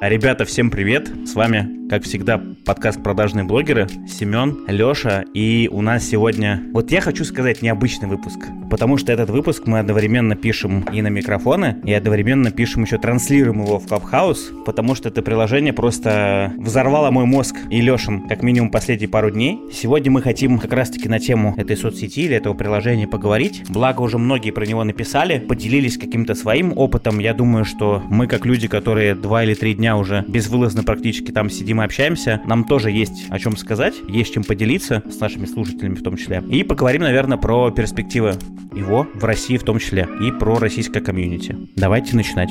Ребята, всем привет! С вами, как всегда, подкаст «Продажные блогеры» Семен, Леша, и у нас сегодня... Вот я хочу сказать необычный выпуск, потому что этот выпуск мы одновременно пишем и на микрофоны, и одновременно пишем еще, транслируем его в Clubhouse, потому что это приложение просто взорвало мой мозг и Лешин, как минимум последние пару дней. Сегодня мы хотим как раз-таки на тему этой соцсети или этого приложения поговорить. Благо уже многие про него написали, поделились каким-то своим опытом. Я думаю, что мы как люди, которые два или три дня уже безвылазно практически там сидим и общаемся. Нам тоже есть о чем сказать, есть чем поделиться с нашими слушателями в том числе. И поговорим, наверное, про перспективы его в России в том числе и про российское комьюнити. Давайте начинать.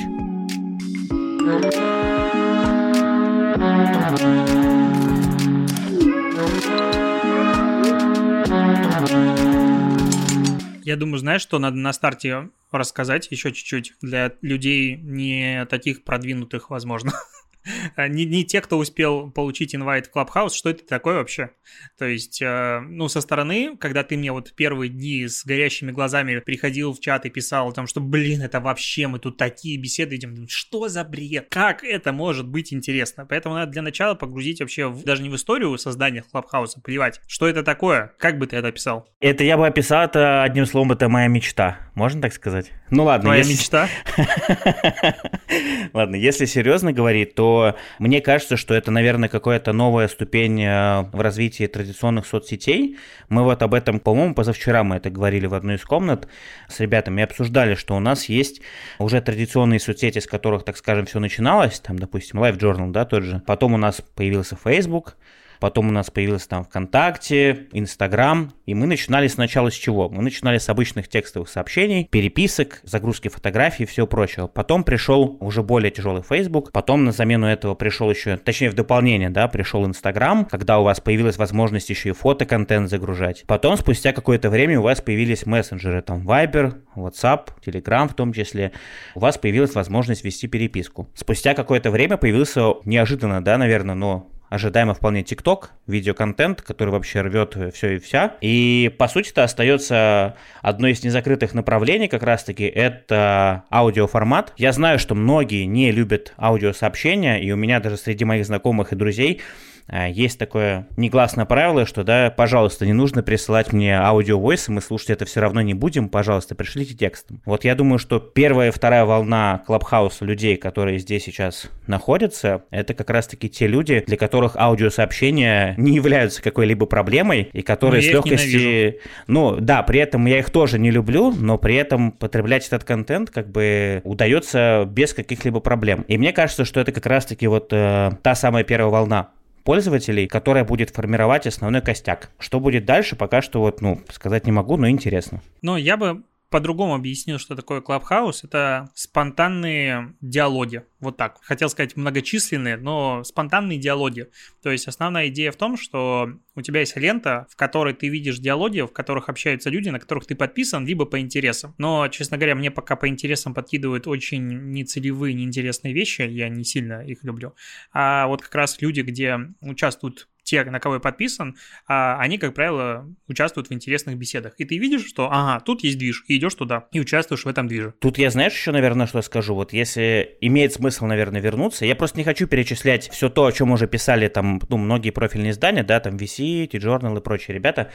Я думаю, знаешь, что надо на старте рассказать еще чуть-чуть для людей не таких продвинутых, возможно. А, не, не те, кто успел получить инвайт в Clubhouse, что это такое вообще? То есть, э, ну, со стороны, когда ты мне вот первые дни с горящими глазами приходил в чат и писал о том, что, блин, это вообще, мы тут такие беседы идем, что за бред? Как это может быть интересно? Поэтому надо для начала погрузить вообще в, даже не в историю создания Clubhouse, плевать, что это такое? Как бы ты это описал? Это я бы описал это одним словом, это моя мечта. Можно так сказать? Ну ладно. Моя если... мечта? Ладно, если серьезно говорить, то мне кажется, что это, наверное, какая-то новая ступень э, в развитии традиционных соцсетей. Мы вот об этом, по-моему, позавчера мы это говорили в одной из комнат с ребятами, обсуждали, что у нас есть уже традиционные соцсети, с которых, так скажем, все начиналось, там, допустим, Live Journal, да, тот же. Потом у нас появился Facebook, потом у нас появился там ВКонтакте, Инстаграм, и мы начинали сначала с чего? Мы начинали с обычных текстовых сообщений, переписок, загрузки фотографий и все прочее. Потом пришел уже более тяжелый Facebook, потом на замену этого пришел еще, точнее в дополнение, да, пришел Инстаграм, когда у вас появилась возможность еще и фотоконтент загружать. Потом спустя какое-то время у вас появились мессенджеры, там Viber, WhatsApp, Telegram в том числе. У вас появилась возможность вести переписку. Спустя какое-то время появился неожиданно, да, наверное, но ожидаемо вполне ТикТок, видеоконтент, который вообще рвет все и вся. И, по сути, это остается одно из незакрытых направлений как раз-таки, это аудиоформат. Я знаю, что многие не любят аудиосообщения, и у меня даже среди моих знакомых и друзей есть такое негласное правило, что, да, пожалуйста, не нужно присылать мне аудио-войсы, мы слушать это все равно не будем, пожалуйста, пришлите текстом. Вот я думаю, что первая и вторая волна Клабхауса людей, которые здесь сейчас находятся, это как раз-таки те люди, для которых аудиосообщения не являются какой-либо проблемой, и которые но с легкостью... Ну, да, при этом я их тоже не люблю, но при этом потреблять этот контент как бы удается без каких-либо проблем. И мне кажется, что это как раз-таки вот э, та самая первая волна пользователей, которая будет формировать основной костяк. Что будет дальше, пока что вот, ну, сказать не могу, но интересно. Но я бы по-другому объяснил, что такое Clubhouse. Это спонтанные диалоги. Вот так. Хотел сказать многочисленные, но спонтанные диалоги. То есть основная идея в том, что у тебя есть лента, в которой ты видишь диалоги, в которых общаются люди, на которых ты подписан, либо по интересам. Но, честно говоря, мне пока по интересам подкидывают очень нецелевые, неинтересные вещи, я не сильно их люблю. А вот как раз люди, где участвуют те, на кого я подписан, а, они, как правило, участвуют в интересных беседах. И ты видишь, что, ага, тут есть движ, и идешь туда, и участвуешь в этом движе. Тут я, знаешь, еще, наверное, что скажу. Вот если имеет смысл, наверное, вернуться, я просто не хочу перечислять все то, о чем уже писали там, ну, многие профильные издания, да, там VC, T-Journal и прочие ребята.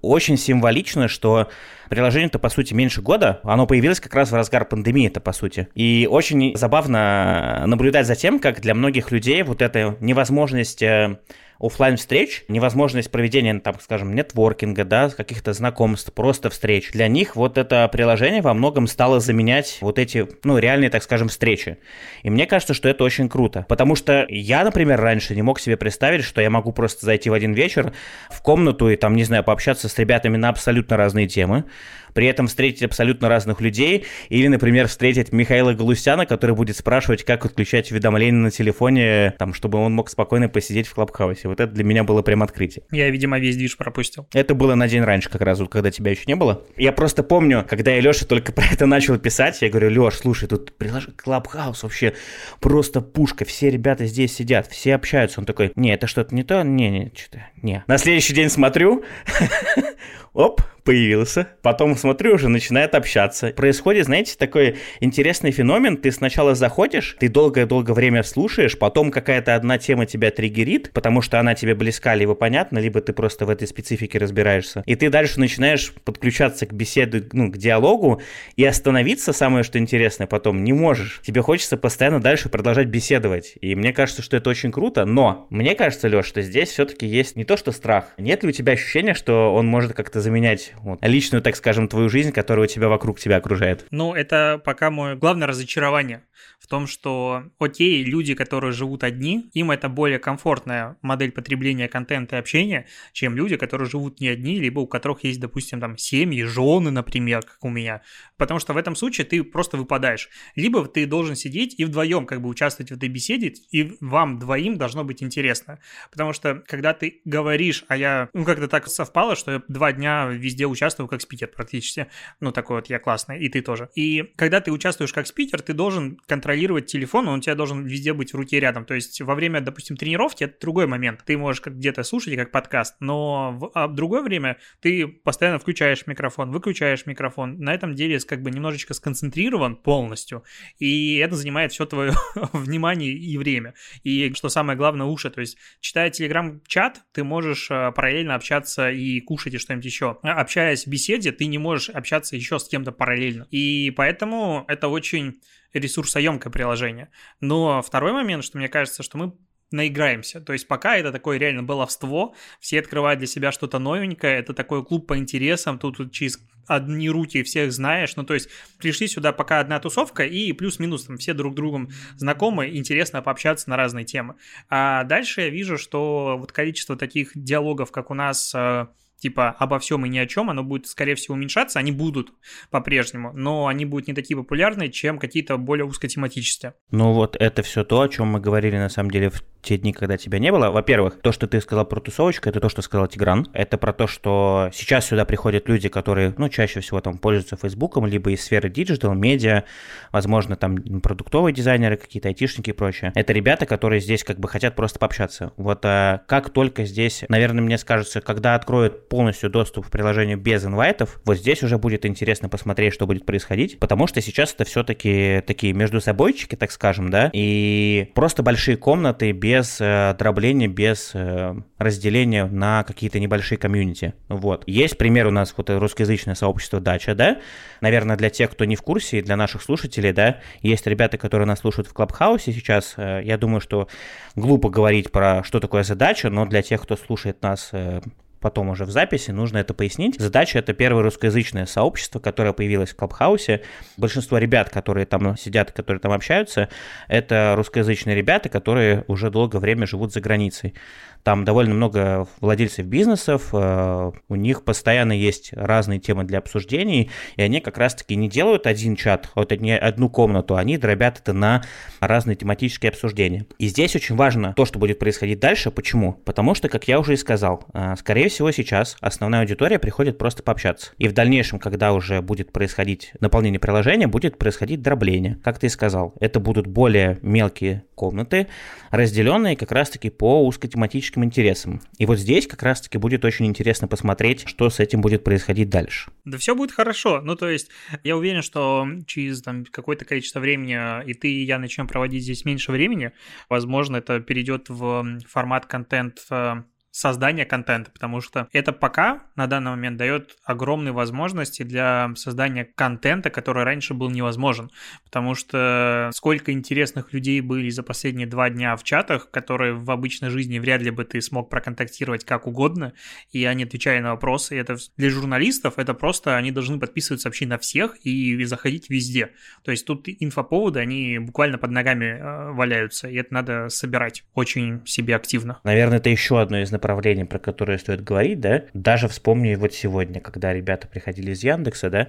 Очень символично, что приложение-то, по сути, меньше года, оно появилось как раз в разгар пандемии, это по сути. И очень забавно наблюдать за тем, как для многих людей вот эта невозможность э, офлайн встреч, невозможность проведения, там, скажем, нетворкинга, да, каких-то знакомств, просто встреч. Для них вот это приложение во многом стало заменять вот эти, ну, реальные, так скажем, встречи. И мне кажется, что это очень круто. Потому что я, например, раньше не мог себе представить, что я могу просто зайти в один вечер в комнату и там, не знаю, пообщаться с ребятами на абсолютно разные темы при этом встретить абсолютно разных людей, или, например, встретить Михаила Галустяна, который будет спрашивать, как отключать уведомления на телефоне, там, чтобы он мог спокойно посидеть в Клабхаусе. Вот это для меня было прям открытие. Я, видимо, весь движ пропустил. Это было на день раньше как раз, когда тебя еще не было. Я просто помню, когда я Леша только про это начал писать, я говорю, Леш, слушай, тут приложи Клабхаус вообще просто пушка, все ребята здесь сидят, все общаются. Он такой, не, это что-то не то, не, не, что-то, не. На следующий день смотрю, оп, появился, потом смотрю, уже начинает общаться. Происходит, знаете, такой интересный феномен. Ты сначала заходишь, ты долгое-долгое время слушаешь, потом какая-то одна тема тебя триггерит, потому что она тебе близка, либо понятна, либо ты просто в этой специфике разбираешься. И ты дальше начинаешь подключаться к беседе, ну, к диалогу, и остановиться, самое что интересное, потом не можешь. Тебе хочется постоянно дальше продолжать беседовать. И мне кажется, что это очень круто, но мне кажется, Леш, что здесь все-таки есть не то, что страх. Нет ли у тебя ощущения, что он может как-то заменять вот, личную, так скажем, твою жизнь, которая у тебя вокруг тебя окружает? Ну, это пока мое главное разочарование в том, что, окей, люди, которые живут одни, им это более комфортная модель потребления контента и общения, чем люди, которые живут не одни, либо у которых есть, допустим, там семьи, жены, например, как у меня. Потому что в этом случае ты просто выпадаешь. Либо ты должен сидеть и вдвоем как бы участвовать в этой беседе, и вам двоим должно быть интересно. Потому что, когда ты говоришь, а я, ну, как-то так совпало, что я два дня везде участвую как спикер практически. Ну, такой вот я классный, и ты тоже. И когда ты участвуешь как спикер, ты должен контролировать телефон, он у тебя должен везде быть в руке рядом. То есть во время, допустим, тренировки это другой момент. Ты можешь где-то слушать как подкаст, но в а другое время ты постоянно включаешь микрофон, выключаешь микрофон. На этом деле как бы немножечко сконцентрирован полностью, и это занимает все твое внимание и время. И что самое главное, уши. То есть, читая телеграм-чат, ты можешь э, параллельно общаться и кушать и что-нибудь еще. Общаясь в беседе, ты не можешь общаться еще с кем-то параллельно. И поэтому это очень ресурсоемкое приложение. Но второй момент, что мне кажется, что мы наиграемся. То есть пока это такое реально баловство, все открывают для себя что-то новенькое, это такой клуб по интересам, тут, тут через одни руки всех знаешь, ну то есть пришли сюда пока одна тусовка и плюс-минус там все друг другом знакомы, интересно пообщаться на разные темы. А дальше я вижу, что вот количество таких диалогов, как у нас э, типа обо всем и ни о чем, оно будет, скорее всего, уменьшаться, они будут по-прежнему, но они будут не такие популярные, чем какие-то более узкотематические. Ну вот это все то, о чем мы говорили на самом деле в те дни, когда тебя не было. Во-первых, то, что ты сказал про тусовочку, это то, что сказал Тигран. Это про то, что сейчас сюда приходят люди, которые, ну, чаще всего там пользуются Фейсбуком, либо из сферы digital, медиа, возможно, там продуктовые дизайнеры, какие-то айтишники и прочее. Это ребята, которые здесь как бы хотят просто пообщаться. Вот а, как только здесь, наверное, мне кажется, когда откроют полностью доступ в приложение без инвайтов, вот здесь уже будет интересно посмотреть, что будет происходить, потому что сейчас это все-таки такие междусобойчики, так скажем, да, и просто большие комнаты без э, дробления, без э, разделения на какие-то небольшие комьюнити. Вот. Есть пример у нас вот русскоязычное сообщество Дача, да, наверное, для тех, кто не в курсе, для наших слушателей, да, есть ребята, которые нас слушают в Клабхаусе сейчас, э, я думаю, что глупо говорить про что такое задача, но для тех, кто слушает нас э, потом уже в записи, нужно это пояснить. Задача — это первое русскоязычное сообщество, которое появилось в Клабхаусе. Большинство ребят, которые там сидят, которые там общаются, это русскоязычные ребята, которые уже долгое время живут за границей. Там довольно много владельцев бизнесов, э, у них постоянно есть разные темы для обсуждений, и они как раз-таки не делают один чат, вот одну комнату, они дробят это на разные тематические обсуждения. И здесь очень важно то, что будет происходить дальше. Почему? Потому что, как я уже и сказал, э, скорее всего сейчас основная аудитория приходит просто пообщаться. И в дальнейшем, когда уже будет происходить наполнение приложения, будет происходить дробление, как ты и сказал. Это будут более мелкие комнаты, разделенные как раз-таки по узкотематическим интересам. И вот здесь как раз-таки будет очень интересно посмотреть, что с этим будет происходить дальше. Да все будет хорошо. Ну, то есть, я уверен, что через там, какое-то количество времени и ты, и я начнем проводить здесь меньше времени. Возможно, это перейдет в формат контент э, создания контента, потому что это пока на данный момент дает огромные возможности для создания контента, который раньше был невозможен, потому что сколько интересных людей были за последние два дня в чатах, которые в обычной жизни вряд ли бы ты смог проконтактировать как угодно, и они отвечали на вопросы, и это для журналистов это просто они должны подписываться вообще на всех и заходить везде, то есть тут инфоповоды, они буквально под ногами э, валяются, и это надо собирать очень себе активно. Наверное, это еще одно из направлений направление, про которое стоит говорить, да, даже вспомни вот сегодня, когда ребята приходили из Яндекса, да,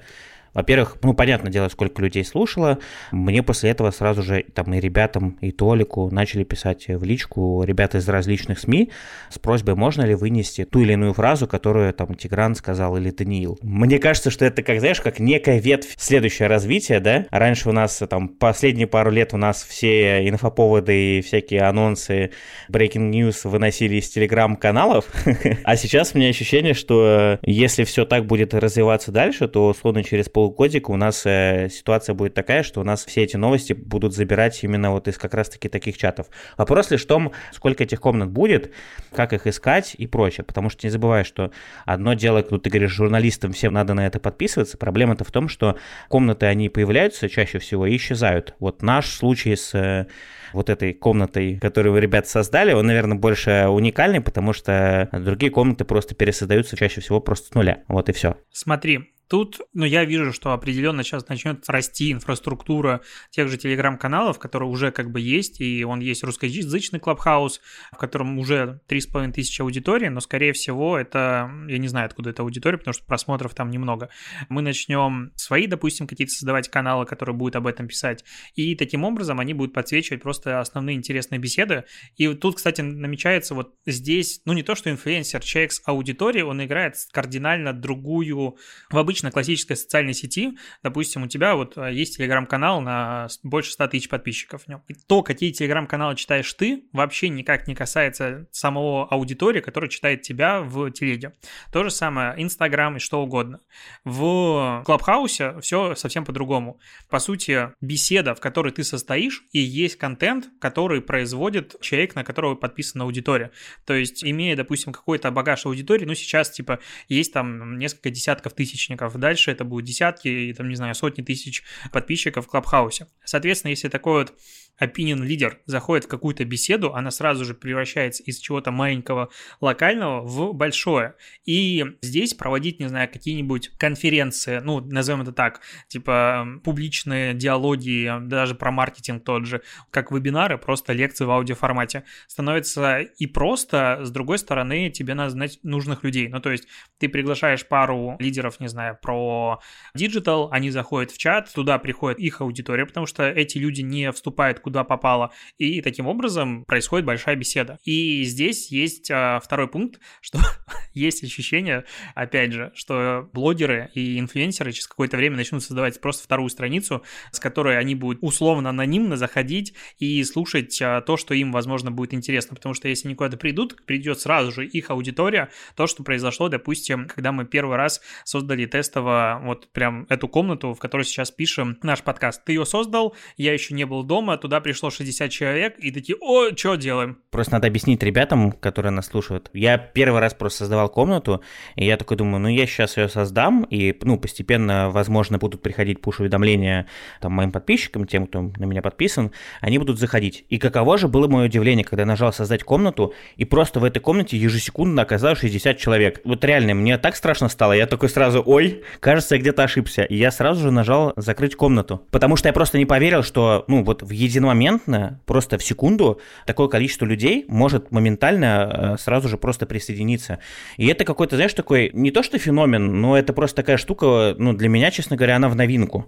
Во-первых, ну, понятное дело, сколько людей слушало. Мне после этого сразу же там и ребятам, и Толику начали писать в личку ребята из различных СМИ с просьбой, можно ли вынести ту или иную фразу, которую там Тигран сказал или Даниил. Мне кажется, что это, как знаешь, как некая ветвь следующее развитие, да? Раньше у нас там последние пару лет у нас все инфоповоды и всякие анонсы, breaking news выносили из телеграм-каналов, а сейчас у меня ощущение, что если все так будет развиваться дальше, то условно через полгодика у нас э, ситуация будет такая, что у нас все эти новости будут забирать именно вот из как раз-таки таких чатов. Вопрос лишь в том, сколько этих комнат будет, как их искать и прочее. Потому что не забывай, что одно дело, когда ты говоришь журналистам, всем надо на это подписываться. Проблема-то в том, что комнаты, они появляются чаще всего и исчезают. Вот наш случай с э, вот этой комнатой, которую вы, ребята, создали, он, наверное, больше уникальный, потому что другие комнаты просто пересоздаются чаще всего просто с нуля. Вот и все. Смотри, Тут, ну, я вижу, что определенно сейчас начнет расти инфраструктура тех же телеграм-каналов, которые уже как бы есть, и он есть русскоязычный клабхаус, в котором уже 3,5 тысячи аудитории, но, скорее всего, это, я не знаю, откуда эта аудитория, потому что просмотров там немного. Мы начнем свои, допустим, какие-то создавать каналы, которые будут об этом писать, и таким образом они будут подсвечивать просто основные интересные беседы. И тут, кстати, намечается вот здесь, ну, не то, что инфлюенсер, человек с аудиторией, он играет кардинально другую в обычном обычно классической социальной сети, допустим, у тебя вот э, есть телеграм-канал на больше 100 тысяч подписчиков в нем. И то, какие телеграм-каналы читаешь ты, вообще никак не касается самого аудитории, которая читает тебя в телеге. То же самое Инстаграм и что угодно. В Клабхаусе все совсем по-другому. По сути, беседа, в которой ты состоишь, и есть контент, который производит человек, на которого подписана аудитория. То есть, имея, допустим, какой-то багаж аудитории, ну, сейчас, типа, есть там несколько десятков тысячников подписчиков. Дальше это будут десятки и, там, не знаю, сотни тысяч подписчиков в Клабхаусе. Соответственно, если такой вот opinion лидер заходит в какую-то беседу, она сразу же превращается из чего-то маленького локального в большое. И здесь проводить, не знаю, какие-нибудь конференции, ну, назовем это так, типа публичные диалоги, даже про маркетинг тот же, как вебинары, просто лекции в аудиоформате, становится и просто, с другой стороны, тебе надо знать нужных людей. Ну, то есть ты приглашаешь пару лидеров, не знаю, про digital, они заходят в чат, туда приходит их аудитория, потому что эти люди не вступают куда попало, и таким образом происходит большая беседа. И здесь есть а, второй пункт, что есть ощущение, опять же, что блогеры и инфлюенсеры через какое-то время начнут создавать просто вторую страницу, с которой они будут условно анонимно заходить и слушать а, то, что им, возможно, будет интересно, потому что если они куда-то придут, придет сразу же их аудитория, то, что произошло, допустим, когда мы первый раз создали тестово вот прям эту комнату, в которой сейчас пишем наш подкаст. Ты ее создал, я еще не был дома, туда пришло 60 человек, и такие, о, что делаем? Просто надо объяснить ребятам, которые нас слушают. Я первый раз просто создавал комнату, и я такой думаю, ну я сейчас ее создам, и, ну, постепенно, возможно, будут приходить пуш-уведомления там моим подписчикам, тем, кто на меня подписан, они будут заходить. И каково же было мое удивление, когда я нажал создать комнату, и просто в этой комнате ежесекундно оказалось 60 человек. Вот реально, мне так страшно стало, я такой сразу, ой, кажется, я где-то ошибся. И я сразу же нажал закрыть комнату. Потому что я просто не поверил, что, ну, вот в единомоментно, просто в секунду, такое количество людей может моментально э, сразу же просто присоединиться. И это какой-то, знаешь, такой, не то что феномен, но это просто такая штука, ну, для меня, честно говоря, она в новинку.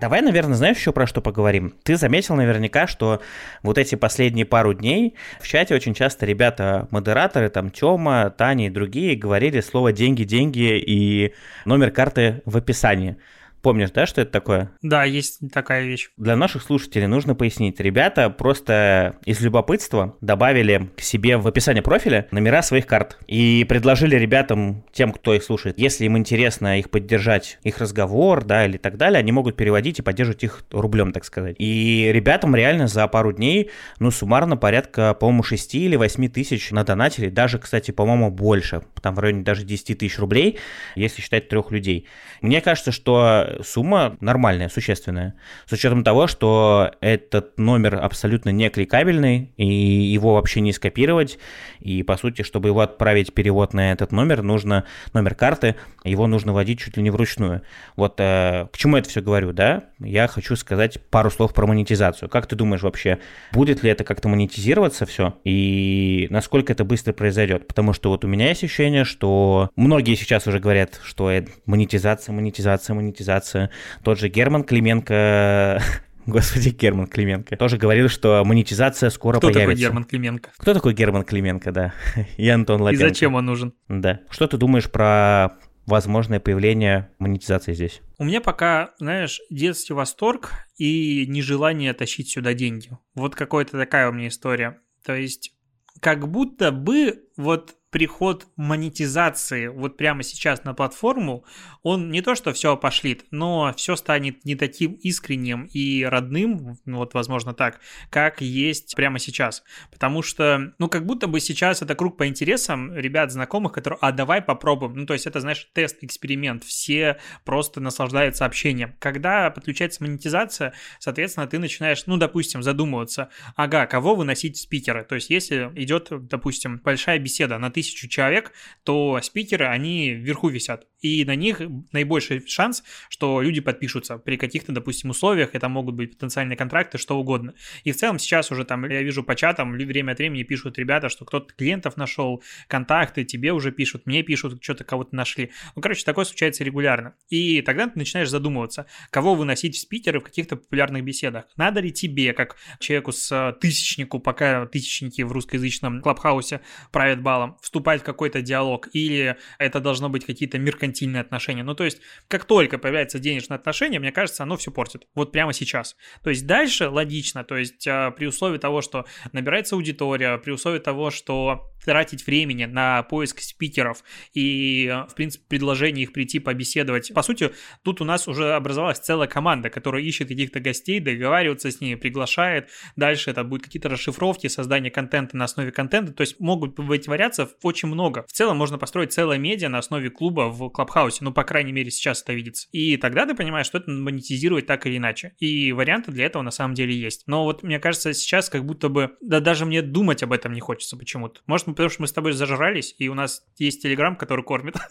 Давай, наверное, знаешь еще про что поговорим? Ты заметил наверняка, что вот эти последние пару дней в чате очень часто ребята, модераторы, там Тёма, Таня и другие говорили слово «деньги, деньги» и номер карты в описании. Помнишь, да, что это такое? Да, есть такая вещь. Для наших слушателей нужно пояснить. Ребята просто из любопытства добавили к себе в описание профиля номера своих карт и предложили ребятам, тем, кто их слушает, если им интересно их поддержать, их разговор, да, или так далее, они могут переводить и поддерживать их рублем, так сказать. И ребятам реально за пару дней, ну, суммарно порядка, по-моему, 6 или 8 тысяч на донатили, даже, кстати, по-моему, больше, там в районе даже 10 тысяч рублей, если считать трех людей. Мне кажется, что сумма нормальная, существенная. С учетом того, что этот номер абсолютно не кликабельный, и его вообще не скопировать. И, по сути, чтобы его отправить перевод на этот номер, нужно номер карты, его нужно вводить чуть ли не вручную. Вот э, к чему это все говорю, да? Я хочу сказать пару слов про монетизацию. Как ты думаешь вообще, будет ли это как-то монетизироваться все и насколько это быстро произойдет? Потому что вот у меня есть ощущение, что многие сейчас уже говорят, что монетизация, монетизация, монетизация. Тот же Герман Клименко Господи, Герман Клименко. Тоже говорил, что монетизация скоро Кто появится. Кто такой Герман Клименко? Кто такой Герман Клименко, да. И Антон Лапенко. И зачем он нужен? Да. Что ты думаешь про возможное появление монетизации здесь? У меня пока, знаешь, детский восторг и нежелание тащить сюда деньги. Вот какая-то такая у меня история. То есть как будто бы вот приход монетизации вот прямо сейчас на платформу, он не то что все пошлит, но все станет не таким искренним и родным, ну вот возможно так, как есть прямо сейчас. Потому что, ну как будто бы сейчас это круг по интересам ребят, знакомых, которые, а давай попробуем. Ну то есть это, знаешь, тест, эксперимент, все просто наслаждаются общением. Когда подключается монетизация, соответственно, ты начинаешь, ну допустим, задумываться, ага, кого выносить спикеры. То есть если идет, допустим, большая беседа на тысячу человек, то спикеры, они вверху висят. И на них наибольший шанс, что люди подпишутся при каких-то, допустим, условиях, это могут быть потенциальные контракты, что угодно. И в целом сейчас уже там, я вижу по чатам, время от времени пишут ребята, что кто-то клиентов нашел, контакты, тебе уже пишут, мне пишут, что-то кого-то нашли. Ну, короче, такое случается регулярно. И тогда ты начинаешь задумываться, кого выносить в спикеры в каких-то популярных беседах. Надо ли тебе, как человеку с э, тысячнику, пока тысячники в русскоязычном клабхаусе правят балом, вступать в какой-то диалог, или это должно быть какие-то меркантильные отношения. Ну, то есть, как только появляется денежное отношение, мне кажется, оно все портит. Вот прямо сейчас. То есть, дальше логично, то есть, а, при условии того, что набирается аудитория, при условии того, что тратить времени на поиск спикеров и, в принципе, предложение их прийти побеседовать. По сути, тут у нас уже образовалась целая команда, которая ищет каких-то гостей, договаривается с ними, приглашает. Дальше это будут какие-то расшифровки, создание контента на основе контента. То есть могут быть вариаций очень много. В целом можно построить целое медиа на основе клуба в Клабхаусе. Ну, по крайней мере, сейчас это видится. И тогда ты понимаешь, что это монетизировать так или иначе. И варианты для этого на самом деле есть. Но вот мне кажется, сейчас как будто бы, да даже мне думать об этом не хочется почему-то. Может, потому что мы с тобой зажрались, и у нас есть Телеграм, который кормит.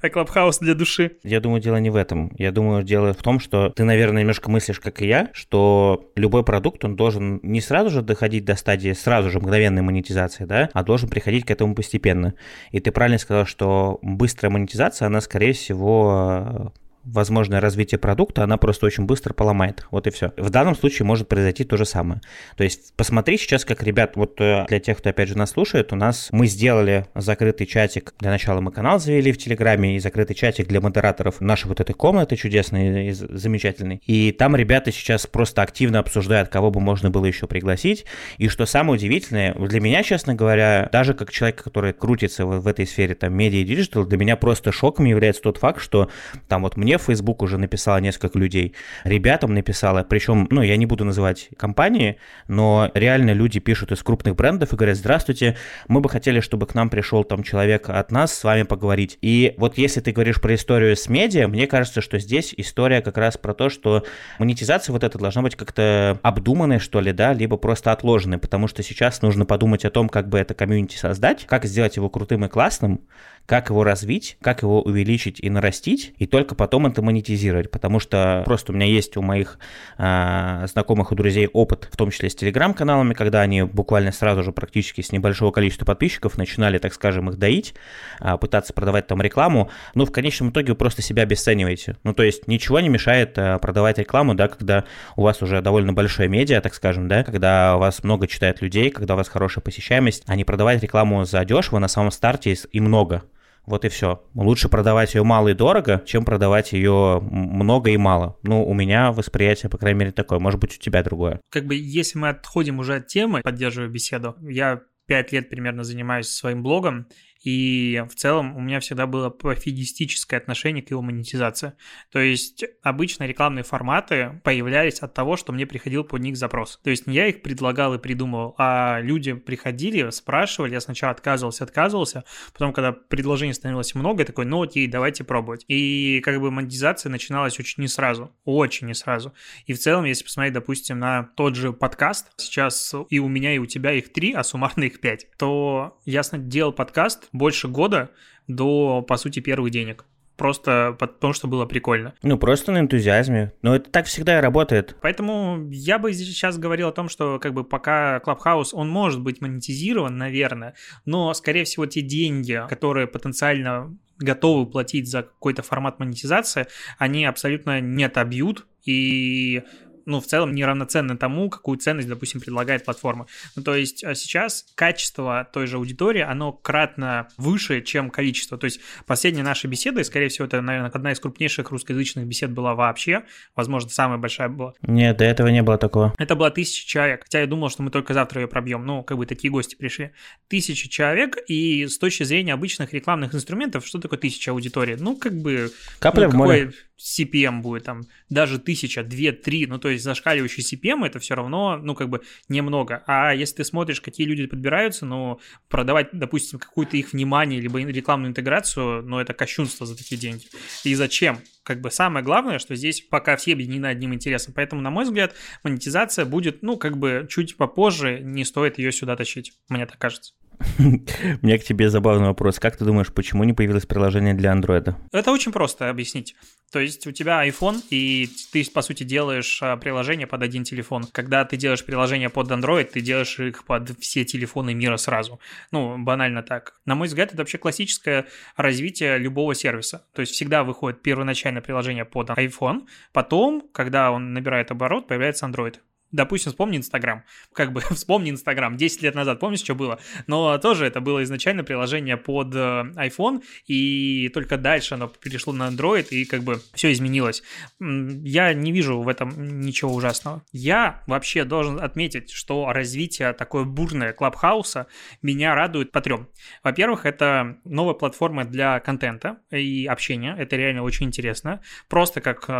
а Клабхаус для души. Я думаю, дело не в этом. Я думаю, дело в том, что ты, наверное, немножко мыслишь, как и я, что любой продукт, он должен не сразу же доходить до стадии сразу же мгновенной монетизации, да, а должен приходить к этому постепенно. И ты правильно сказал, что быстрая монетизация, она, скорее всего, возможное развитие продукта, она просто очень быстро поломает. Вот и все. В данном случае может произойти то же самое. То есть посмотри сейчас, как ребят, вот э, для тех, кто опять же нас слушает, у нас мы сделали закрытый чатик. Для начала мы канал завели в Телеграме и закрытый чатик для модераторов нашей вот этой комнаты чудесной и замечательной. И там ребята сейчас просто активно обсуждают, кого бы можно было еще пригласить. И что самое удивительное, для меня, честно говоря, даже как человек, который крутится в, в этой сфере там медиа и digital, для меня просто шоком является тот факт, что там вот мне в Facebook уже написало несколько людей, ребятам написала, причем, ну, я не буду называть компании, но реально люди пишут из крупных брендов и говорят, здравствуйте, мы бы хотели, чтобы к нам пришел там человек от нас с вами поговорить. И вот если ты говоришь про историю с медиа, мне кажется, что здесь история как раз про то, что монетизация вот эта должна быть как-то обдуманной, что ли, да, либо просто отложенной, потому что сейчас нужно подумать о том, как бы это комьюнити создать, как сделать его крутым и классным, как его развить, как его увеличить и нарастить, и только потом это монетизировать, потому что просто у меня есть у моих э, знакомых и друзей опыт, в том числе с телеграм-каналами, когда они буквально сразу же практически с небольшого количества подписчиков начинали, так скажем, их доить, э, пытаться продавать там рекламу, но в конечном итоге вы просто себя обесцениваете. Ну, то есть ничего не мешает э, продавать рекламу, да, когда у вас уже довольно большое медиа, так скажем, да, когда у вас много читает людей, когда у вас хорошая посещаемость, а не продавать рекламу за дешево на самом старте и много. Вот и все. Лучше продавать ее мало и дорого, чем продавать ее много и мало. Ну, у меня восприятие, по крайней мере, такое. Может быть, у тебя другое. Как бы, если мы отходим уже от темы, поддерживаю беседу, я пять лет примерно занимаюсь своим блогом, и в целом у меня всегда было пофигистическое отношение к его монетизации. То есть обычно рекламные форматы появлялись от того, что мне приходил под них запрос. То есть не я их предлагал и придумывал, а люди приходили, спрашивали, я сначала отказывался, отказывался, потом, когда предложений становилось много, я такой, ну окей, давайте пробовать. И как бы монетизация начиналась очень не сразу, очень не сразу. И в целом, если посмотреть, допустим, на тот же подкаст, сейчас и у меня, и у тебя их три, а суммарно их пять, то ясно делал подкаст больше года до, по сути, первых денег. просто потому, что было прикольно. Ну, просто на энтузиазме. Но это так всегда и работает. Поэтому я бы сейчас говорил о том, что как бы пока Clubhouse, он может быть монетизирован, наверное, но, скорее всего, те деньги, которые потенциально готовы платить за какой-то формат монетизации, они абсолютно не отобьют, и ну, в целом неравноценно тому, какую ценность, допустим, предлагает платформа. Ну, то есть а сейчас качество той же аудитории, оно кратно выше, чем количество. То есть последняя наша беседа, и, скорее всего, это, наверное, одна из крупнейших русскоязычных бесед была вообще, возможно, самая большая была. Нет, до этого не было такого. Это было тысяча человек, хотя я думал, что мы только завтра ее пробьем, ну, как бы такие гости пришли. Тысяча человек, и с точки зрения обычных рекламных инструментов, что такое тысяча аудитории? Ну, как бы... Капля ну, в море. CPM будет там даже тысяча, две, три, ну то есть зашкаливающий CPM это все равно, ну как бы немного. А если ты смотришь, какие люди подбираются, ну продавать, допустим, какую-то их внимание либо рекламную интеграцию, ну это кощунство за такие деньги. И зачем? Как бы самое главное, что здесь пока все объединены одним интересом. Поэтому, на мой взгляд, монетизация будет, ну как бы чуть попозже, не стоит ее сюда тащить, мне так кажется. У меня к тебе забавный вопрос. Как ты думаешь, почему не появилось приложение для Android? Это очень просто объяснить. То есть у тебя iPhone, и ты, по сути, делаешь а, приложение под один телефон. Когда ты делаешь приложение под Android, ты делаешь их под все телефоны мира сразу. Ну, банально так. На мой взгляд, это вообще классическое развитие любого сервиса. То есть всегда выходит первоначальное приложение под iPhone, потом, когда он набирает оборот, появляется Android. Допустим, вспомни Инстаграм. Как бы вспомни Инстаграм. 10 лет назад, помнишь, что было? Но тоже это было изначально приложение под э, iPhone, и только дальше оно перешло на Android, и как бы все изменилось. Я не вижу в этом ничего ужасного. Я вообще должен отметить, что развитие такое бурное Клабхауса меня радует по трем. Во-первых, это новая платформа для контента и общения. Это реально очень интересно. Просто как э,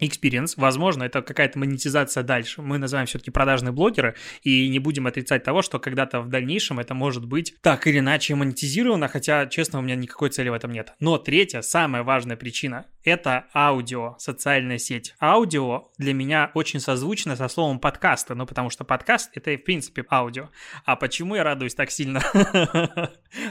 experience. Возможно, это какая-то монетизация дальше мы называем все-таки продажные блогеры, и не будем отрицать того, что когда-то в дальнейшем это может быть так или иначе монетизировано, хотя, честно, у меня никакой цели в этом нет. Но третья, самая важная причина — это аудио, социальная сеть. Аудио для меня очень созвучно со словом подкаста, ну потому что подкаст — это, в принципе, аудио. А почему я радуюсь так сильно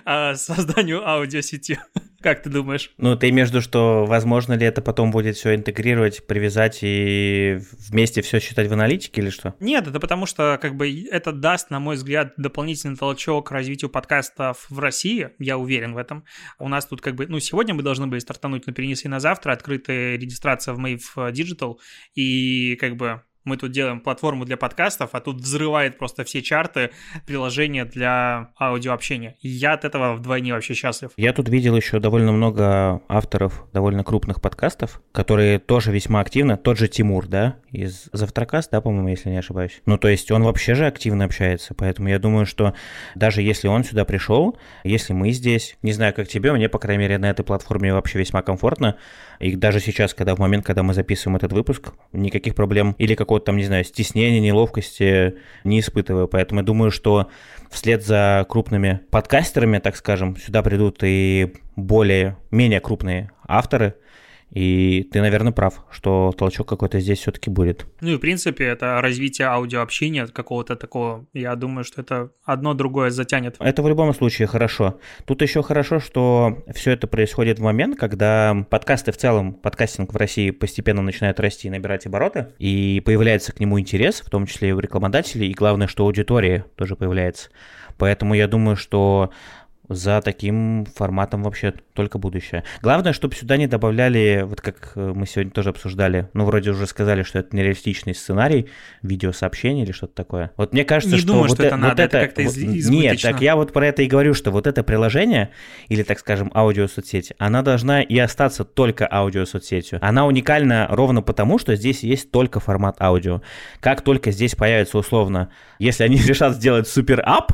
созданию аудиосети? Как ты думаешь? Ну, ты виду, что возможно ли это потом будет все интегрировать, привязать и вместе все считать в аналитике или что? Нет, это потому что как бы это даст, на мой взгляд, дополнительный толчок к развитию подкастов в России, я уверен в этом. У нас тут как бы, ну, сегодня мы должны были стартануть, но перенесли на завтра, открытая регистрация в Mave Digital, и как бы мы тут делаем платформу для подкастов, а тут взрывает просто все чарты приложения для аудиообщения. Я от этого вдвойне вообще счастлив. Я тут видел еще довольно много авторов довольно крупных подкастов, которые тоже весьма активно, тот же Тимур, да, из Завтракаст, да, по-моему, если не ошибаюсь. Ну, то есть он вообще же активно общается, поэтому я думаю, что даже если он сюда пришел, если мы здесь, не знаю, как тебе, мне, по крайней мере, на этой платформе вообще весьма комфортно, и даже сейчас, когда в момент, когда мы записываем этот выпуск, никаких проблем или какого-то там, не знаю, стеснения, неловкости не испытываю. Поэтому я думаю, что вслед за крупными подкастерами, так скажем, сюда придут и более, менее крупные авторы, и ты, наверное, прав, что толчок какой-то здесь все-таки будет. Ну и, в принципе, это развитие аудиообщения какого-то такого. Я думаю, что это одно другое затянет. Это в любом случае хорошо. Тут еще хорошо, что все это происходит в момент, когда подкасты в целом, подкастинг в России постепенно начинает расти и набирать обороты, и появляется к нему интерес, в том числе и у рекламодателей, и главное, что аудитория тоже появляется. Поэтому я думаю, что за таким форматом вообще только будущее. Главное, чтобы сюда не добавляли, вот как э, мы сегодня тоже обсуждали, ну, вроде уже сказали, что это нереалистичный сценарий, видеосообщение или что-то такое. Вот мне кажется, не что... думаю, вот что это, это надо, вот это как-то из- Нет, так я вот про это и говорю, что вот это приложение, или, так скажем, аудиосоцсеть, она должна и остаться только аудиосоцсетью. Она уникальна ровно потому, что здесь есть только формат аудио. Как только здесь появится условно, если они решат сделать супер-ап,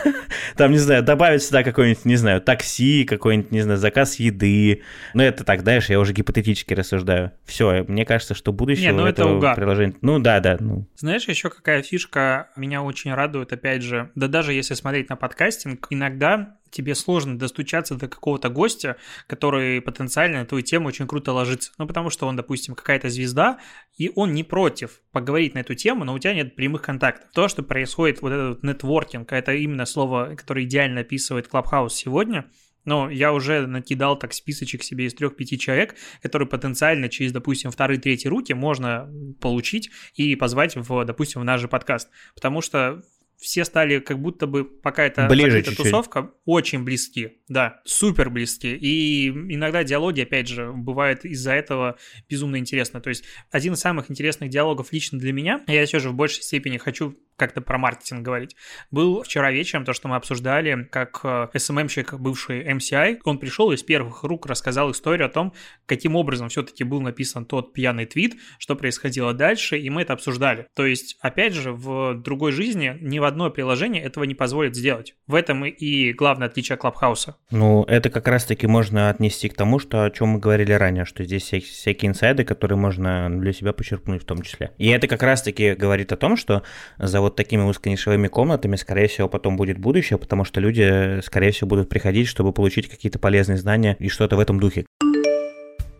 там, не знаю, добавить сюда какой-нибудь, не знаю, такси, какой-нибудь, не знаю, заказ еды. Ну, это так, знаешь, я уже гипотетически рассуждаю. Все, мне кажется, что будущее Не, ну, это этого угар. приложения... Ну, да, да. Ну. Знаешь, еще какая фишка меня очень радует, опять же, да даже если смотреть на подкастинг, иногда тебе сложно достучаться до какого-то гостя, который потенциально на твою тему очень круто ложится. Ну, потому что он, допустим, какая-то звезда, и он не против поговорить на эту тему, но у тебя нет прямых контактов. То, что происходит, вот этот нетворкинг, это именно слово, которое идеально описывает Clubhouse сегодня – Но я уже накидал так списочек себе из трех-пяти человек, которые потенциально через, допустим, вторые, третьи руки можно получить и позвать в, допустим, в наш же подкаст. Потому что все стали как будто бы, пока это Ближе тусовка, очень близки, да, супер близки. И иногда диалоги, опять же, бывает из-за этого безумно интересно. То есть один из самых интересных диалогов лично для меня, я все же в большей степени хочу как-то про маркетинг говорить. Был вчера вечером то, что мы обсуждали, как SMM-щик, э, бывший MCI, он пришел и с первых рук рассказал историю о том, каким образом все-таки был написан тот пьяный твит, что происходило дальше, и мы это обсуждали. То есть, опять же, в другой жизни ни в одно приложение этого не позволит сделать. В этом и главное отличие Клабхауса. Ну, это как раз-таки можно отнести к тому, что о чем мы говорили ранее, что здесь всякие, инсайды, которые можно для себя почерпнуть в том числе. И это как раз-таки говорит о том, что за вот такими узконишевыми комнатами, скорее всего, потом будет будущее, потому что люди, скорее всего, будут приходить, чтобы получить какие-то полезные знания и что-то в этом духе.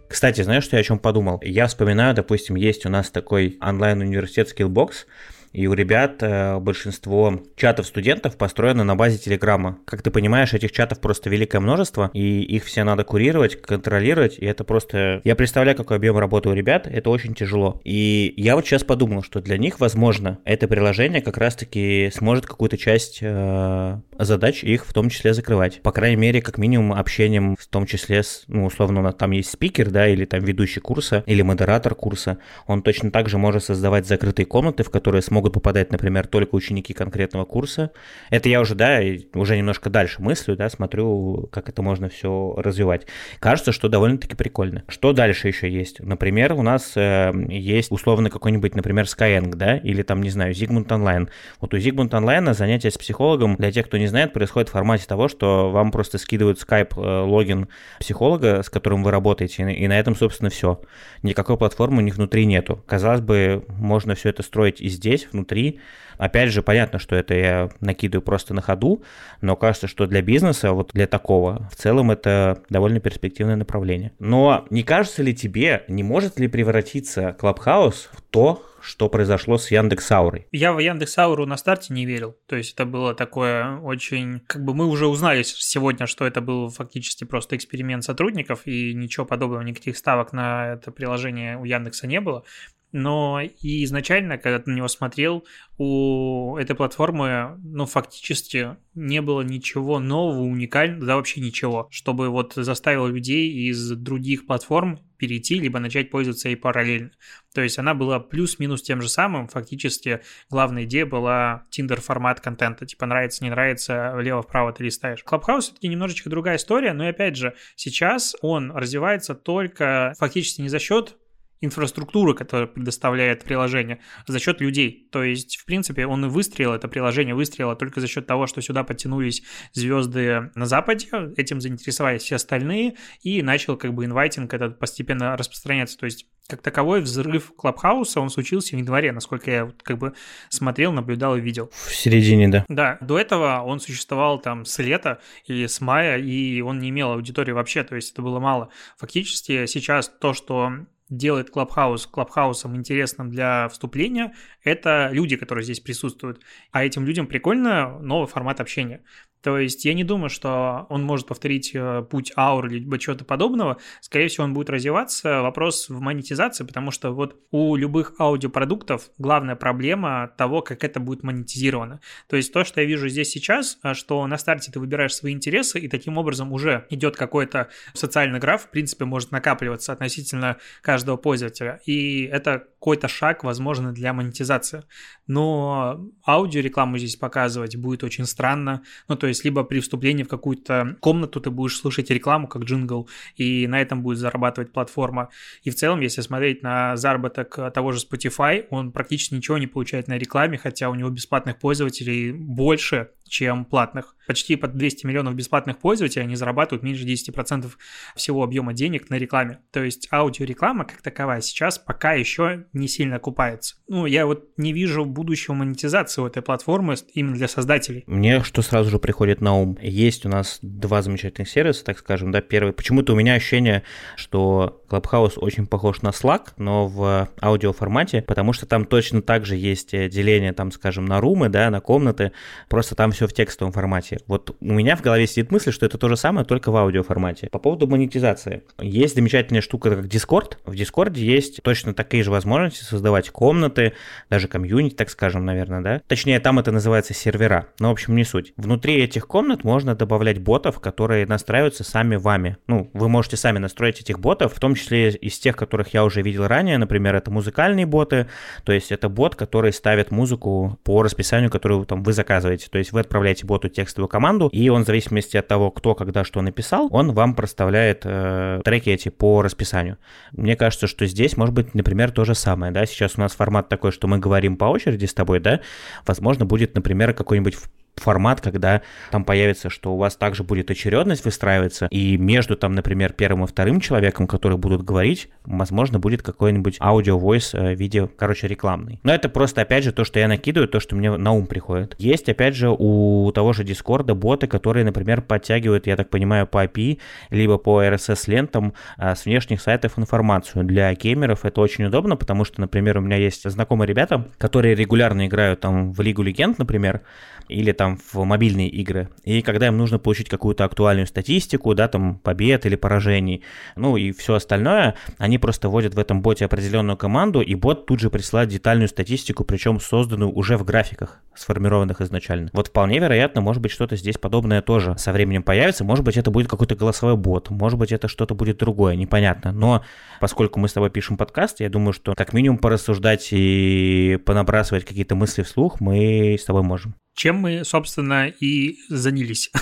Кстати, знаешь, что я о чем подумал? Я вспоминаю, допустим, есть у нас такой онлайн-университет Skillbox, и у ребят э, большинство чатов студентов построено на базе Телеграма. Как ты понимаешь, этих чатов просто великое множество, и их все надо курировать, контролировать, и это просто... Я представляю, какой объем работы у ребят, это очень тяжело. И я вот сейчас подумал, что для них, возможно, это приложение как раз-таки сможет какую-то часть э, задач их в том числе закрывать. По крайней мере, как минимум общением, в том числе с, ну, условно, там есть спикер, да, или там ведущий курса, или модератор курса. Он точно так же может создавать закрытые комнаты, в которые смогут могут попадать, например, только ученики конкретного курса. Это я уже, да, уже немножко дальше мыслю, да, смотрю, как это можно все развивать. Кажется, что довольно-таки прикольно. Что дальше еще есть? Например, у нас э, есть условно какой-нибудь, например, Skyeng, да, или там, не знаю, Zigmund Online. Вот у Zigmund Online занятие с психологом, для тех, кто не знает, происходит в формате того, что вам просто скидывают Skype э, логин психолога, с которым вы работаете, и на этом, собственно, все. Никакой платформы у них внутри нету. Казалось бы, можно все это строить и здесь, внутри. Опять же, понятно, что это я накидываю просто на ходу, но кажется, что для бизнеса, вот для такого, в целом это довольно перспективное направление. Но не кажется ли тебе, не может ли превратиться Clubhouse в то, что произошло с Яндекс.Аурой. Я в Яндекс.Ауру на старте не верил. То есть это было такое очень... Как бы мы уже узнали сегодня, что это был фактически просто эксперимент сотрудников, и ничего подобного, никаких ставок на это приложение у Яндекса не было. Но и изначально, когда ты на него смотрел, у этой платформы, ну, фактически не было ничего нового, уникального, да вообще ничего, чтобы вот заставило людей из других платформ перейти, либо начать пользоваться ей параллельно. То есть она была плюс-минус тем же самым, фактически главная идея была Tinder формат контента, типа нравится, не нравится, влево-вправо ты листаешь. Clubhouse все-таки немножечко другая история, но и опять же, сейчас он развивается только фактически не за счет инфраструктуры, которую предоставляет приложение, за счет людей. То есть, в принципе, он и выстрелил, это приложение выстрелило только за счет того, что сюда подтянулись звезды на Западе, этим заинтересовались все остальные, и начал как бы inviting этот постепенно распространяться. То есть, как таковой взрыв Клабхауса, он случился в январе, насколько я как бы смотрел, наблюдал и видел. В середине, да. Да, до этого он существовал там с лета или с мая, и он не имел аудитории вообще, то есть это было мало. Фактически сейчас то, что делает Клабхаус Клабхаусом интересным для вступления, это люди, которые здесь присутствуют. А этим людям прикольно новый формат общения. То есть я не думаю, что он может повторить э, путь аур либо чего-то подобного. Скорее всего, он будет развиваться. Вопрос в монетизации, потому что вот у любых аудиопродуктов главная проблема того, как это будет монетизировано. То есть то, что я вижу здесь сейчас, э, что на старте ты выбираешь свои интересы, и таким образом уже идет какой-то социальный граф, в принципе, может накапливаться относительно каждого пользователя. И это какой-то шаг, возможно, для монетизации. Но аудиорекламу здесь показывать будет очень странно. Ну, то есть либо при вступлении в какую-то комнату ты будешь слушать рекламу как джингл, и на этом будет зарабатывать платформа. И в целом, если смотреть на заработок того же Spotify, он практически ничего не получает на рекламе, хотя у него бесплатных пользователей больше, чем платных. Почти под 200 миллионов бесплатных пользователей они зарабатывают меньше 10% всего объема денег на рекламе. То есть аудиореклама как таковая сейчас пока еще не сильно окупается. Ну, я вот не вижу будущего монетизации у этой платформы именно для создателей. Мне что сразу же приходит на ум. Есть у нас два замечательных сервиса, так скажем, да, первый. Почему-то у меня ощущение, что Clubhouse очень похож на Slack, но в аудиоформате, потому что там точно так же есть э, деление, там, скажем, на румы, да, на комнаты, просто там все в текстовом формате. Вот у меня в голове сидит мысль, что это то же самое, только в аудиоформате. По поводу монетизации. Есть замечательная штука, как Discord. В Discord есть точно такие же возможности создавать комнаты, даже комьюнити, так скажем, наверное, да. Точнее, там это называется сервера. Но, в общем, не суть. Внутри этих комнат можно добавлять ботов, которые настраиваются сами вами. Ну, вы можете сами настроить этих ботов, в том числе из тех, которых я уже видел ранее. Например, это музыкальные боты, то есть это бот, который ставит музыку по расписанию, которую там вы заказываете. То есть вы отправляете боту текстовую команду, и он в зависимости от того, кто когда что написал, он вам проставляет э, треки эти по расписанию. Мне кажется, что здесь может быть, например, то же самое, да, сейчас у нас формат такой, что мы говорим по очереди с тобой, да, возможно, будет, например, какой-нибудь формат, когда там появится, что у вас также будет очередность выстраиваться, и между там, например, первым и вторым человеком, которые будут говорить, возможно, будет какой-нибудь аудио-войс э, видео, короче, рекламный. Но это просто, опять же, то, что я накидываю, то, что мне на ум приходит. Есть, опять же, у того же Дискорда боты, которые, например, подтягивают, я так понимаю, по API, либо по RSS-лентам а, с внешних сайтов информацию. Для геймеров это очень удобно, потому что, например, у меня есть знакомые ребята, которые регулярно играют там в Лигу Легенд, например, или там в мобильные игры. И когда им нужно получить какую-то актуальную статистику, да, там побед или поражений, ну и все остальное, они просто вводят в этом боте определенную команду, и бот тут же присылает детальную статистику, причем созданную уже в графиках, сформированных изначально. Вот вполне вероятно, может быть, что-то здесь подобное тоже со временем появится. Может быть, это будет какой-то голосовой бот, может быть, это что-то будет другое, непонятно. Но поскольку мы с тобой пишем подкаст, я думаю, что как минимум порассуждать и понабрасывать какие-то мысли вслух мы с тобой можем чем мы, собственно, и занялись.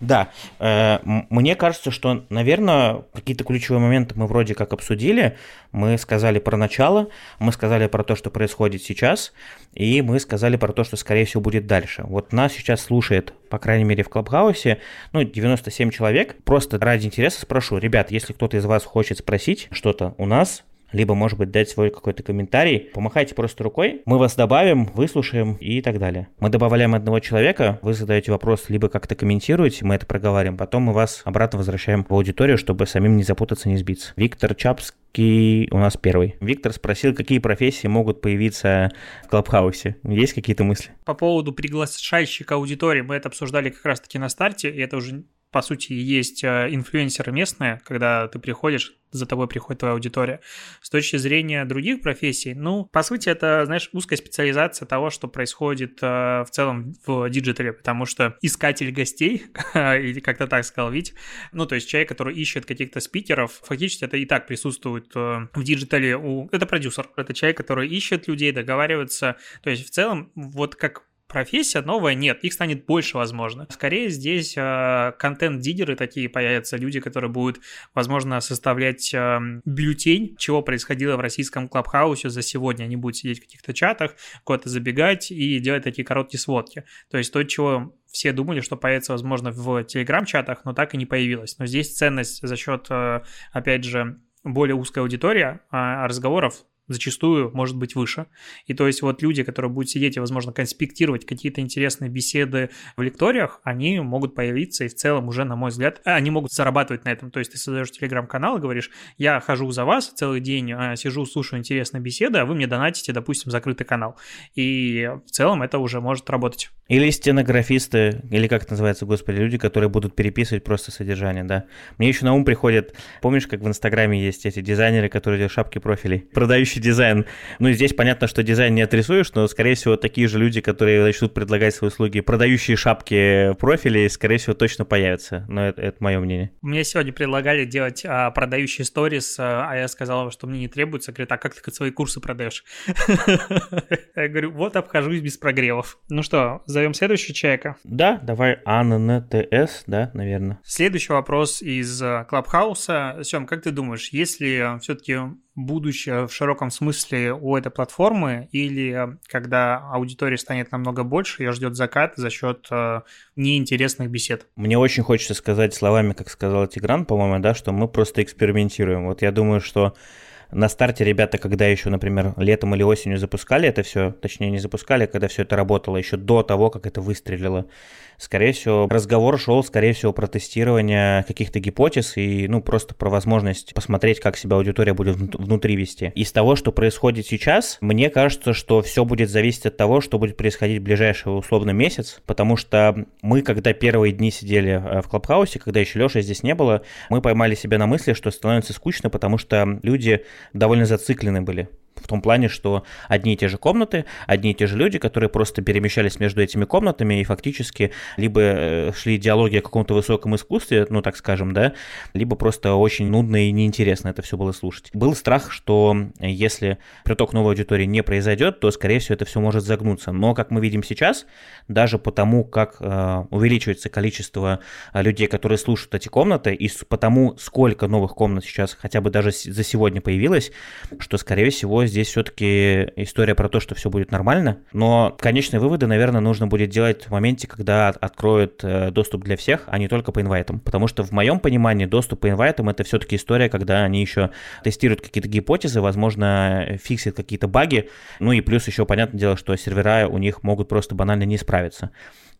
Да, э, мне кажется, что, наверное, какие-то ключевые моменты мы вроде как обсудили. Мы сказали про начало, мы сказали про то, что происходит сейчас, и мы сказали про то, что, скорее всего, будет дальше. Вот нас сейчас слушает, по крайней мере, в Клабхаусе, ну, 97 человек. Просто ради интереса спрошу, ребят, если кто-то из вас хочет спросить что-то у нас, либо, может быть, дать свой какой-то комментарий. Помахайте просто рукой, мы вас добавим, выслушаем и так далее. Мы добавляем одного человека, вы задаете вопрос, либо как-то комментируете, мы это проговариваем, потом мы вас обратно возвращаем в аудиторию, чтобы самим не запутаться, не сбиться. Виктор Чапский у нас первый. Виктор спросил, какие профессии могут появиться в Клабхаусе. Есть какие-то мысли? По поводу приглашающих аудитории мы это обсуждали как раз-таки на старте, и это уже по сути, есть э, инфлюенсеры местные, когда ты приходишь, за тобой приходит твоя аудитория. С точки зрения других профессий, ну, по сути, это, знаешь, узкая специализация того, что происходит э, в целом в диджитале, потому что искатель гостей, или как-то так сказал Витя, ну, то есть человек, который ищет каких-то спикеров, фактически это и так присутствует э, в диджитале. У... Это продюсер, это человек, который ищет людей, договаривается. То есть в целом, вот как профессия новая, нет, их станет больше, возможно. Скорее здесь э, контент-дидеры такие появятся, люди, которые будут, возможно, составлять э, бюллетень, чего происходило в российском клабхаусе за сегодня. Они будут сидеть в каких-то чатах, куда-то забегать и делать такие короткие сводки. То есть то, чего все думали, что появится, возможно, в телеграм-чатах, но так и не появилось. Но здесь ценность за счет, э, опять же, более узкой аудитории, а разговоров зачастую может быть выше. И то есть вот люди, которые будут сидеть и, возможно, конспектировать какие-то интересные беседы в лекториях, они могут появиться и в целом уже, на мой взгляд, они могут зарабатывать на этом. То есть ты создаешь телеграм-канал и говоришь, я хожу за вас целый день, а, сижу, слушаю интересные беседы, а вы мне донатите, допустим, закрытый канал. И в целом это уже может работать. Или стенографисты, или как это называется, господи, люди, которые будут переписывать просто содержание, да. Мне еще на ум приходит, помнишь, как в Инстаграме есть эти дизайнеры, которые делают шапки профилей, продающие текущий дизайн. Ну, здесь понятно, что дизайн не отрисуешь, но, скорее всего, такие же люди, которые начнут предлагать свои услуги, продающие шапки профилей, скорее всего, точно появятся. Но это, это мое мнение. Мне сегодня предлагали делать а, продающие сторис, а, а я сказал, что мне не требуется. Говорит, а как ты свои курсы продаешь? Я говорю, вот обхожусь без прогревов. Ну что, зовем следующего человека? Да, давай АННТС, да, наверное. Следующий вопрос из а, Клабхауса. Сем, как ты думаешь, если все-таки будущее в широком смысле у этой платформы, или когда аудитория станет намного больше, ее ждет закат за счет э, неинтересных бесед? Мне очень хочется сказать словами, как сказал Тигран, по-моему, да, что мы просто экспериментируем. Вот я думаю, что на старте ребята, когда еще, например, летом или осенью запускали это все, точнее не запускали, когда все это работало, еще до того, как это выстрелило, скорее всего, разговор шел, скорее всего, про тестирование каких-то гипотез и, ну, просто про возможность посмотреть, как себя аудитория будет внутри вести. Из того, что происходит сейчас, мне кажется, что все будет зависеть от того, что будет происходить в ближайший условно месяц, потому что мы, когда первые дни сидели э, в Клабхаусе, когда еще Леша здесь не было, мы поймали себя на мысли, что становится скучно, потому что люди довольно зациклены были в том плане, что одни и те же комнаты, одни и те же люди, которые просто перемещались между этими комнатами и фактически либо э, шли диалоги о каком-то высоком искусстве, ну так скажем, да, либо просто очень нудно и неинтересно это все было слушать. Был страх, что если приток новой аудитории не произойдет, то, скорее всего, это все может загнуться. Но, как мы видим сейчас, даже потому, как э, увеличивается количество э, людей, которые слушают эти комнаты, и потому, сколько новых комнат сейчас хотя бы даже за сегодня появилось, что, скорее всего, здесь все-таки история про то, что все будет нормально. Но конечные выводы, наверное, нужно будет делать в моменте, когда откроют э, доступ для всех, а не только по инвайтам. Потому что в моем понимании доступ по инвайтам это все-таки история, когда они еще тестируют какие-то гипотезы, возможно, фиксят какие-то баги. Ну и плюс еще понятное дело, что сервера у них могут просто банально не справиться.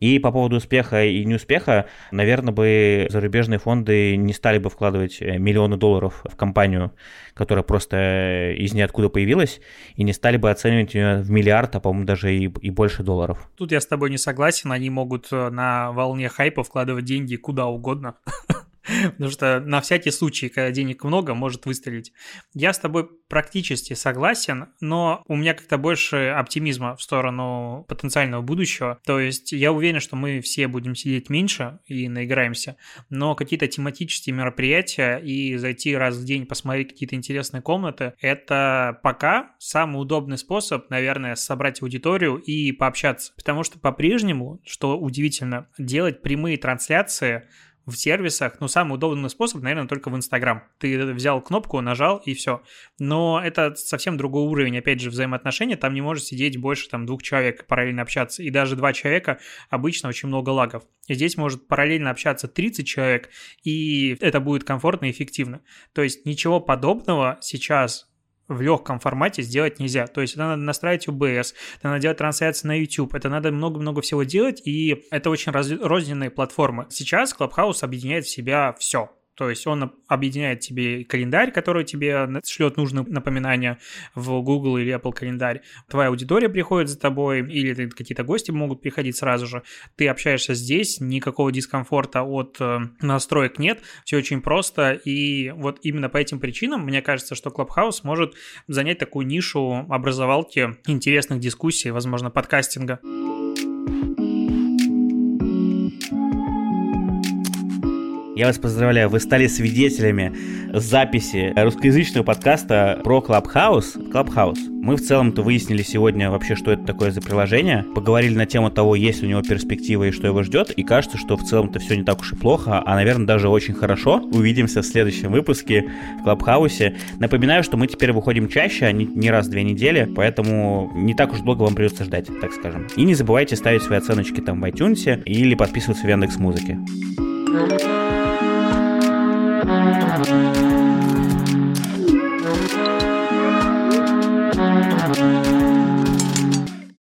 И по поводу успеха и неуспеха, наверное, бы зарубежные фонды не стали бы вкладывать э, миллионы долларов в компанию, которая просто э, из ниоткуда появилась, и не стали бы оценивать ее в миллиард, а, по-моему, даже и, и больше долларов. Тут я с тобой не согласен, они могут э, на волне хайпа вкладывать деньги куда угодно. Потому что на всякий случай, когда денег много, может выстрелить. Я с тобой практически согласен, но у меня как-то больше оптимизма в сторону потенциального будущего. То есть я уверен, что мы все будем сидеть меньше и наиграемся, но какие-то тематические мероприятия и зайти раз в день посмотреть какие-то интересные комнаты, это пока самый удобный способ, наверное, собрать аудиторию и пообщаться. Потому что по-прежнему, что удивительно, делать прямые трансляции в сервисах, ну, самый удобный способ, наверное, только в Инстаграм. Ты взял кнопку, нажал и все. Но это совсем другой уровень, опять же, взаимоотношений. Там не может сидеть больше там двух человек, параллельно общаться. И даже два человека обычно очень много лагов. И здесь может параллельно общаться 30 человек, и это будет комфортно и эффективно. То есть ничего подобного сейчас в легком формате сделать нельзя. То есть это надо настраивать OBS, это надо делать трансляции на YouTube, это надо много-много всего делать, и это очень раз, розненные платформы. Сейчас Clubhouse объединяет в себя все. То есть он объединяет тебе календарь, который тебе шлет нужные напоминания в Google или Apple календарь. Твоя аудитория приходит за тобой, или какие-то гости могут приходить сразу же. Ты общаешься здесь, никакого дискомфорта от э, настроек нет, все очень просто. И вот именно по этим причинам мне кажется, что Clubhouse может занять такую нишу образовалки интересных дискуссий, возможно, подкастинга. Я вас поздравляю, вы стали свидетелями записи русскоязычного подкаста про Clubhouse. Clubhouse. Мы в целом-то выяснили сегодня вообще, что это такое за приложение. Поговорили на тему того, есть у него перспективы и что его ждет. И кажется, что в целом-то все не так уж и плохо, а, наверное, даже очень хорошо. Увидимся в следующем выпуске в Clubhouse. Напоминаю, что мы теперь выходим чаще, а не, не раз в две недели, поэтому не так уж долго вам придется ждать, так скажем. И не забывайте ставить свои оценочки там в iTunes или подписываться в Яндекс.Музыке. Музыке. Bye.